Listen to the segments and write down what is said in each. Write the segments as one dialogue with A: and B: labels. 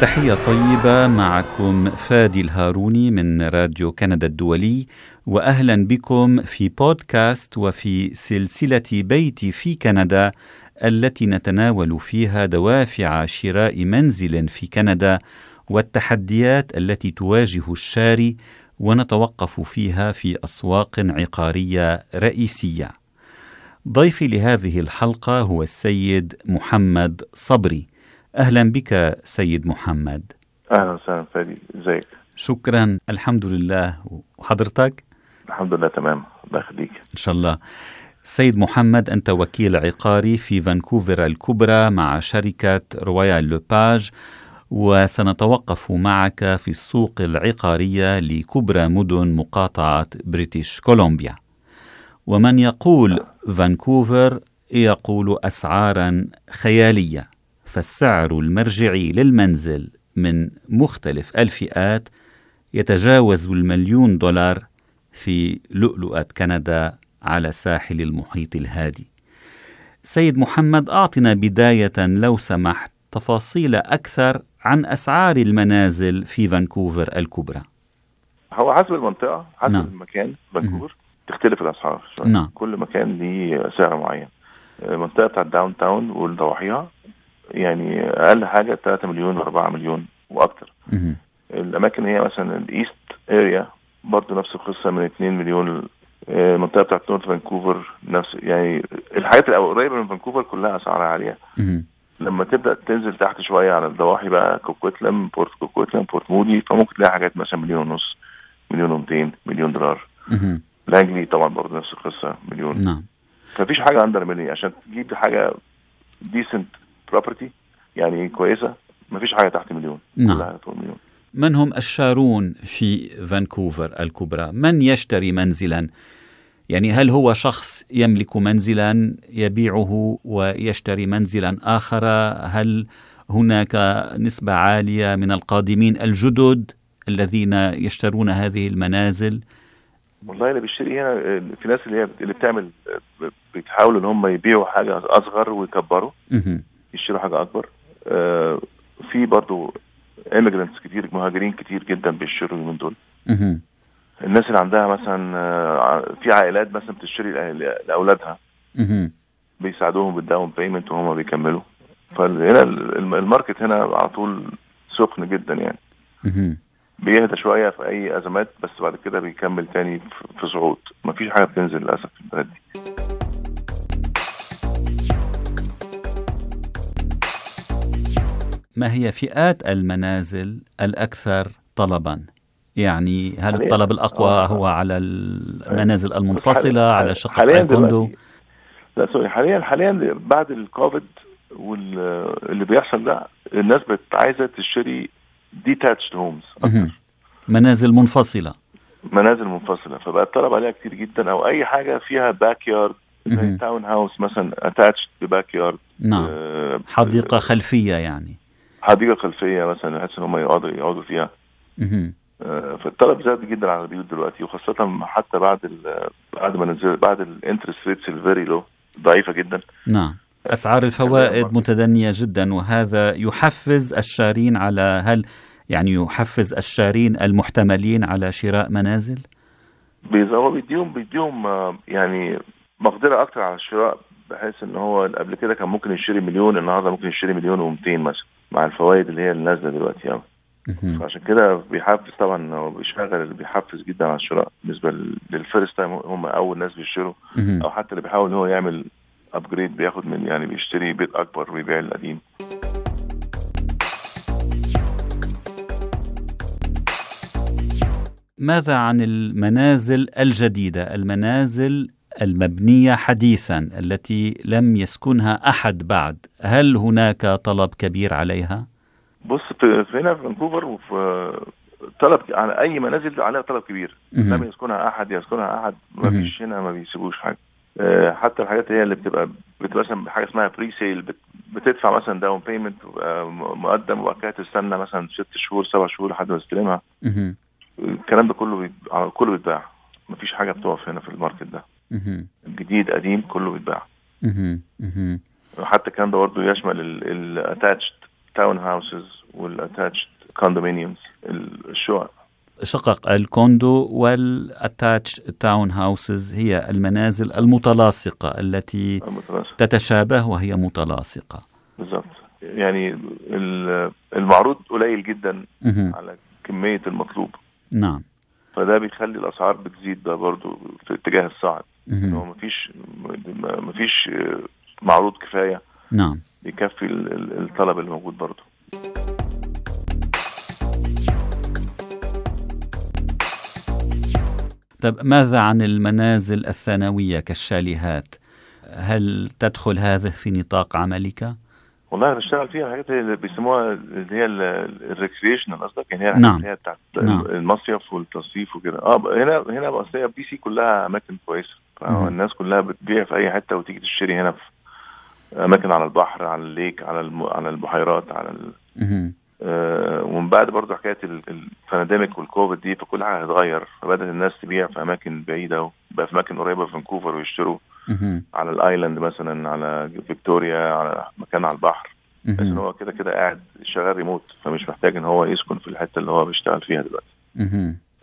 A: تحية طيبة معكم فادي الهاروني من راديو كندا الدولي واهلا بكم في بودكاست وفي سلسلة بيتي في كندا التي نتناول فيها دوافع شراء منزل في كندا والتحديات التي تواجه الشاري ونتوقف فيها في أسواق عقارية رئيسية. ضيفي لهذه الحلقة هو السيد محمد صبري. أهلا بك سيد محمد.
B: أهلا وسهلا فادي إزيك؟
A: شكرا الحمد لله وحضرتك؟
B: الحمد لله تمام الله يخليك
A: إن شاء الله. سيد محمد أنت وكيل عقاري في فانكوفر الكبرى مع شركة رويال لوباج وسنتوقف معك في السوق العقارية لكبرى مدن مقاطعة بريتش كولومبيا ومن يقول فانكوفر يقول أسعارا خيالية فالسعر المرجعي للمنزل من مختلف الفئات يتجاوز المليون دولار في لؤلؤة كندا على ساحل المحيط الهادي. سيد محمد أعطنا بداية لو سمحت تفاصيل أكثر عن أسعار المنازل في فانكوفر الكبرى.
B: هو حسب المنطقة حسب
A: نعم.
B: المكان فانكوفر تختلف الأسعار شوية
A: نعم.
B: كل مكان ليه سعر معين المنطقة بتاعت downtown والضواحيها يعني أقل حاجة 3 مليون و4 مليون وأكتر
A: مهم.
B: الأماكن هي مثلا ال East area برضه نفس القصة من 2 مليون آه، المنطقة بتاعت نورث فانكوفر نفس يعني الحاجات القريبة من فانكوفر كلها أسعارها عالية
A: مهم.
B: لما تبدأ تنزل تحت شوية على الضواحي بقى كوكوتلم بورت كوكوتلم بورت مودي فممكن تلاقي حاجات مثلا مليون ونص مليون و200 مليون دولار. لانجلي طبعا برضه نفس القصة مليون
A: نعم
B: فمفيش حاجة under مليون عشان تجيب حاجة decent property يعني كويسة مفيش حاجة تحت مليون
A: نعم.
B: كلها فوق مليون
A: من هم الشارون في فانكوفر الكبرى؟ من يشتري منزلا؟ يعني هل هو شخص يملك منزلا يبيعه ويشتري منزلا آخر؟ هل هناك نسبة عالية من القادمين الجدد الذين يشترون هذه المنازل؟
B: والله اللي بيشتري هنا في ناس اللي هي اللي بتعمل بتحاولوا إن هم يبيعوا حاجة أصغر ويكبروا. يشتروا حاجة أكبر. آه، في برضو immigrants كتير مهاجرين كتير جدا بيشتروا من دول. الناس اللي عندها مثلا آه، في عائلات مثلا بتشتري
A: لأولادها.
B: بيساعدوهم بال down payment وهم بيكملوا. فهنا الم- ال market هنا على طول سخن جدا يعني. بيهدى شوية في أي أزمات بس بعد كده بيكمل تاني في صعود. مفيش حاجة بتنزل للأسف في البلد دي.
A: ما هي فئات المنازل الأكثر طلبا؟ يعني هل
B: حالياً-
A: الطلب الأقوى
B: آه.
A: هو على المنازل المنفصلة
B: حالياً-
A: على شقق الكوندو؟
B: لا sorry حاليا حاليا بعد الكوفيد واللي بيحصل ده الناس بقت عايزة تشتري detached
A: homes. منازل منفصلة
B: منازل منفصلة فبقى الطلب عليها كتير جدا أو أي حاجة فيها backyard زي. townhouse مثلا attached ب backyard
A: نعم
B: آه،
A: حديقة خلفية يعني
B: حديقة خلفية مثلا بحيث إن هم يقعدوا يقعدوا فيها. آه، فالطلب زاد جدا على البيوت دلوقتي وخاصة حتى بعد ال بعد ما نزل بعد ال interest rates ال very low ضعيفة جدا
A: نعم أسعار الفوائد متدنية جدا وهذا يحفز الشارين على هل يعني يحفز الشارين المحتملين على شراء منازل؟
B: هو بيديهم بيديهم آه، يعني مقدرة أكتر على الشراء بحيث إن هو قبل كده كان ممكن يشتري مليون النهارده ممكن يشتري مليون و200 مثلا مع الفوائد اللي هي اللي نازله دلوقتي يعني
A: مهم.
B: فعشان كده بيحفز طبعا هو بيشغل اللي بيحفز جدا على الشراء بالنسبة لل first time هم أول ناس بيشتروا. أو حتى اللي بيحاول إن هو يعمل upgrade بياخد من يعني بيشتري بيت أكبر ويبيع القديم
A: ماذا عن المنازل الجديدة المنازل المبنية حديثا التي لم يسكنها أحد بعد هل هناك طلب كبير عليها؟
B: بص في هنا في فانكوفر وفي طلب على أي منازل عليها طلب كبير. لم يسكنها أحد يسكنها أحد ما. فيش هنا ما بيسيبوش حاجة آه، حتى الحاجات هي اللي بتبقى بتبقى مثلا حاجة اسمها presale بتدفع مثلا down payment مقدم وبعد كده تستنى مثلا ست شهور سبع شهور لحد ما تستلمها. الكلام ده كله كله بيتباع مفيش حاجة بتقف هنا في ال market
A: ده.
B: جديد قديم كله بيتباع. حتى الكلام ده برضه يشمل ال attached ال townhouses وال attached condominiums الشقق.
A: شقق ال condo وال attached townhouses هي المنازل المتلاصقة التي
B: المتناسق
A: تتشابه وهي متلاصقة.
B: بالظبط. يعني ال- المعروض قليل جدا
A: مهم.
B: على كمية المطلوب.
A: نعم.
B: فده بيخلي الأسعار بتزيد ده برضو في اتجاه الصاعد ان هو. مفيش مفيش معروض كفاية
A: نعم
B: بيكفي ال- ال- الطلب اللي موجود برضو
A: طب ماذا عن المنازل الثانوية كالشاليهات هل تدخل هذه في نطاق عملك؟
B: والله بنشتغل فيها حاجات اللي بيسموها اللي هي الريكريشنال قصدك يعني هي
A: نعم.
B: هي بتاعت
A: نعم.
B: المصيف والتصيف وكده آه هنا هنا بس هي BC كلها أماكن
A: كويسة.
B: الناس كلها بتبيع في أي حتة وتيجي تشتري هنا في أماكن على البحر على ال lake على الم... على البحيرات على ال... آه، ومن بعد برضه حكاية ال- ال pandemic والكوفيد دي فكل حاجة هتتغير فبدأت الناس تبيع في أماكن بعيدة وبقى في أماكن قريبة في فانكوفر ويشتروا. على ال island مثلا على فيكتوريا على مكان على البحر بس
A: إن.
B: هو كده كده قاعد شغال ريموت فمش محتاج إن هو يسكن في الحتة اللي هو بيشتغل فيها دلوقتي.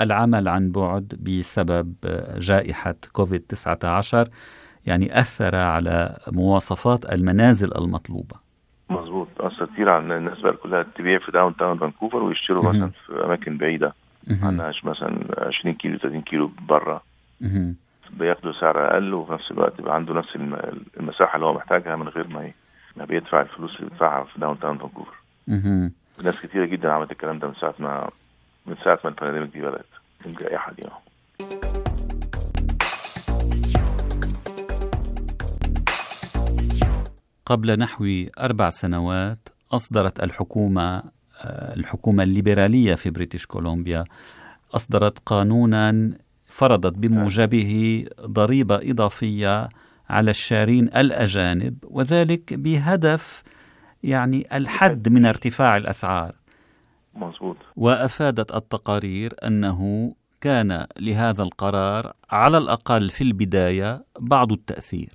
A: العمل عن بعد بسبب جائحة كوفيد 19 يعني أثر على مواصفات المنازل المطلوبة
B: مظبوط أثر كتير على الناس بقى كلها تبيع في downtown فانكوفر ويشتروا. مثلا في أماكن بعيدة
A: مهم.
B: عنهاش مثلا 20 كيلو 30 كيلو بره. بياخدوا سعر أقل وفي نفس الوقت يبقى عنده نفس الم- المساحة اللي هو محتاجها من غير ما ما بيدفع الفلوس اللي بيدفعها في downtown فانكوفر. ناس كتيرة جدا عملت الكلام ده من ساعة ما من ساعة ما ال pandemic دي بدأت. الجائحة دي
A: قبل نحو أربع سنوات أصدرت الحكومة الحكومة الليبرالية في بريتش كولومبيا أصدرت قانونا فرضت بموجبه ضريبة إضافية على الشارين الأجانب وذلك بهدف يعني الحد من ارتفاع الأسعار.
B: مظبوط
A: وأفادت التقارير أنه كان لهذا القرار على الأقل في البداية بعض التأثير.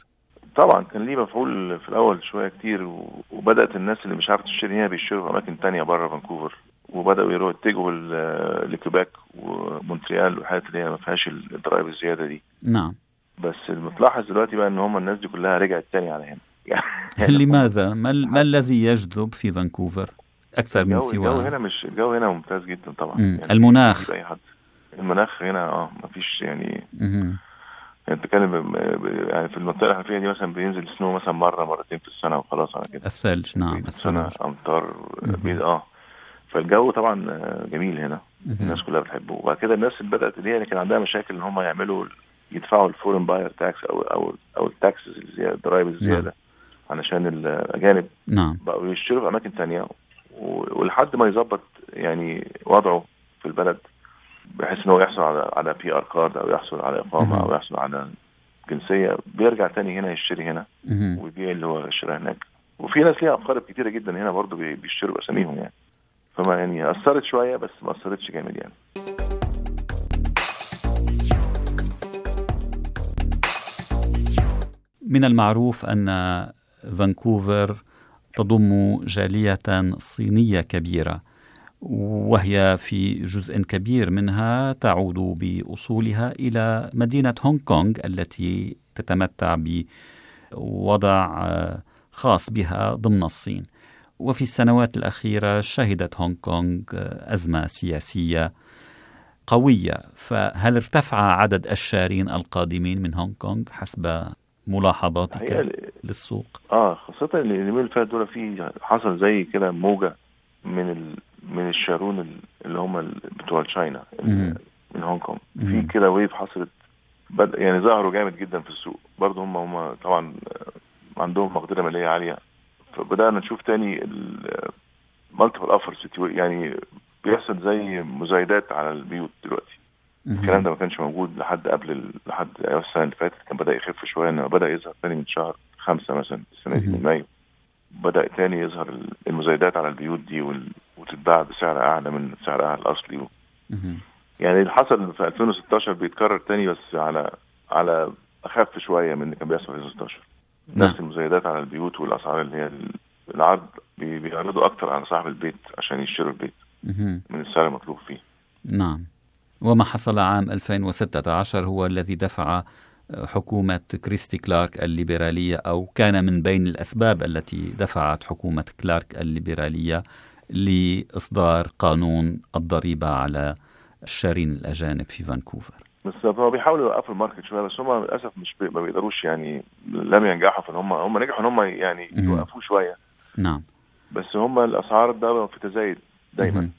B: طبعا كان ليه مفعول في الأول شوية كتير و- وبدأت الناس اللي مش عارفة تشتري هنا بيشتروا في أماكن تانية بره فانكوفر وبدأوا يروحوا يتجهوا لكيباك ومونتريال والحاجات اللي هي ما فيهاش الضرايب الزيادة دي
A: نعم.
B: بس المتلاحظ دلوقتي بقى إن هم الناس دي كلها رجعت تاني على هنا يعني
A: لماذا؟ ما, ما الذي يجذب في فانكوفر أكثر من
B: الجو, الجو هنا؟ مش الجو هنا ممتاز جدا طبعا
A: مم. المناخ.
B: يجيب أي حد المناخ هنا آه مفيش يعني
A: مهم.
B: يعني بتتكلم يعني في المنطقة اللي إحنا فيها دي مثلا بينزل سنو مثلا مرة مرتين في السنة وخلاص على كده
A: الثلج نعم
B: السنة
A: الثلج. أمطار.
B: بيض آه فالجو طبعا آه، جميل هنا
A: مهم.
B: الناس كلها بتحبه وبعد كده الناس اللي بدأت هي اللي كان عندها مشاكل إن هم يعملوا يدفعوا ال foreign buyer tax أو أو أو ال taxes الزيادة الضرايب الزيادة علشان الأجانب
A: نعم
B: بقوا يشتروا في أماكن تانية و- ولحد ما يظبط يعني وضعه في البلد بحيث ان هو يحصل على على PR card أو يحصل على
A: إقامة.
B: أو يحصل على جنسية بيرجع تاني هنا يشتري هنا. ويبيع اللي هو اشتراه هناك وفي ناس ليها أقارب كتيرة جدا هنا برضو بي- بيشتروا بأساميهم يعني فما يعني أثرت شوية بس ما أثرتش جامد يعني
A: من المعروف أن فانكوفر تضم جالية صينية كبيرة وهي في جزء كبير منها تعود باصولها إلى مدينة هونغ كونغ التي تتمتع بوضع خاص بها ضمن الصين. وفي السنوات الأخيرة شهدت هونغ كونغ أزمة سياسية قوية. فهل ارتفع عدد الشارين القادمين من هونغ كونغ حسب ملاحظاتك للسوق؟
B: آه خاصة اليومين اللي فاتوا دول في حصل زي كده موجة من ال... من الشارين ال- اللي هم بتوع
A: China.
B: من هونج كونج. في. كده wave حصلت بد... يعني ظهروا جامد جدا في السوق. برضه هم هم طبعا عندهم مقدره مالية عالية. فبدأنا نشوف تاني ال multiple offers يعني بيحصل زي مزايدات على البيوت دلوقتي. الكلام ده ما كانش موجود لحد قبل ال... لحد السنة اللي فاتت. كان بدأ يخف شوية انما بدأ يظهر تاني من شهر خمسة مثلا السنة دي. من مايو. بدأ تاني يظهر ال- المزايدات على البيوت دي وال... وتتباع بسعر أعلى من سعرها الأصلي. و... يعني اللي حصل في 2016 بيتكرر تاني بس على على أخف شوية من اللي كان بيحصل في 2016
A: نعم.
B: نفس المزايدات على البيوت والأسعار اللي هي ال- العرض بيعرضوا أكتر على صاحب البيت عشان يشتروا البيت من السعر المطلوب فيه.
A: نعم. وما حصل عام 2016 هو الذي دفع حكومة كريستي كلارك الليبرالية أو كان من بين الأسباب التي دفعت حكومة كلارك الليبرالية لإصدار قانون الضريبة على الشارين الأجانب في فانكوفر.
B: بالظبط هو بيحاولوا يوقفوا ال market شوية بس هم للأسف مش بي... ما بيقدروش يعني لم ينجحوا في هم هم نجحوا إن هم يعني يوقفوه شوية.
A: نعم.
B: بس هم الأسعار ده في تزايد دايما.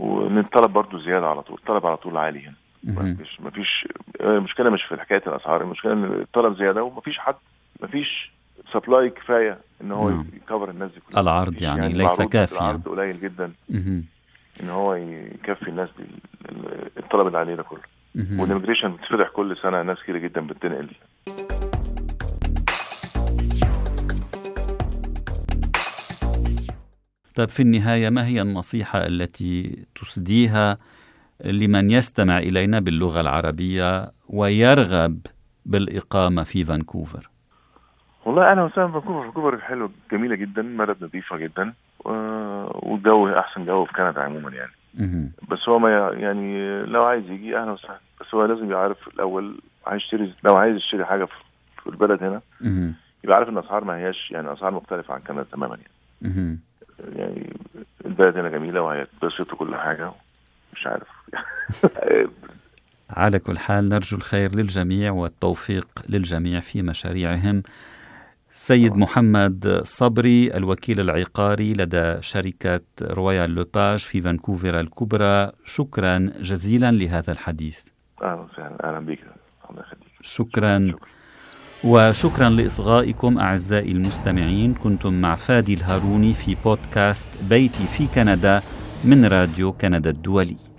B: وإن الطلب برضه زيادة على طول الطلب على طول عالي هنا. ما فيش ما فيش المشكلة مش في حكاية الأسعار المشكلة إن الطلب زيادة وما فيش حد ما فيش supply كفاية إن هو نعم. ي cover الناس دي
A: كلها. العرض يعني, يعني ليس كافيا
B: العرض قليل جدا. إن هو يكفي الناس دي الطلب اللي عليه ده كله. وال immigration بتفتح كل سنة ناس كتير جدا بتنقل
A: طيب في النهاية ما هي النصيحة التي تسديها لمن يستمع إلينا باللغة العربية ويرغب بالإقامة في فانكوفر؟
B: والله أهلا وسهلا فانكوفر فانكوفر حلوة جميلة جدا بلد نظيفة جدا والجو أحسن جو في كندا عموما يعني. بس هو ما يعني لو عايز يجي أهلا وسهلا بس هو لازم يعرف الأول هيشتري لو عايز يشتري حاجة في البلد هنا يبقى عارف إن الأسعار ما هياش يعني اسعار مختلفة عن كندا تماما يعني. يعني البلد هنا جميلة وهيتبسط وكل حاجة مش عارف.
A: على كل حال نرجو الخير للجميع والتوفيق للجميع في مشاريعهم. سيد محمد صبري الوكيل العقاري لدى شركة رويال لوباج في فانكوفر الكبرى شكرا جزيلا لهذا الحديث.
B: أهلا وسهلا. أهلا بك.
A: شكرا. وشكرا لإصغائكم أعزائي المستمعين. كنتم مع فادي الهاروني في بودكاست بيتي في كندا من راديو كندا الدولي.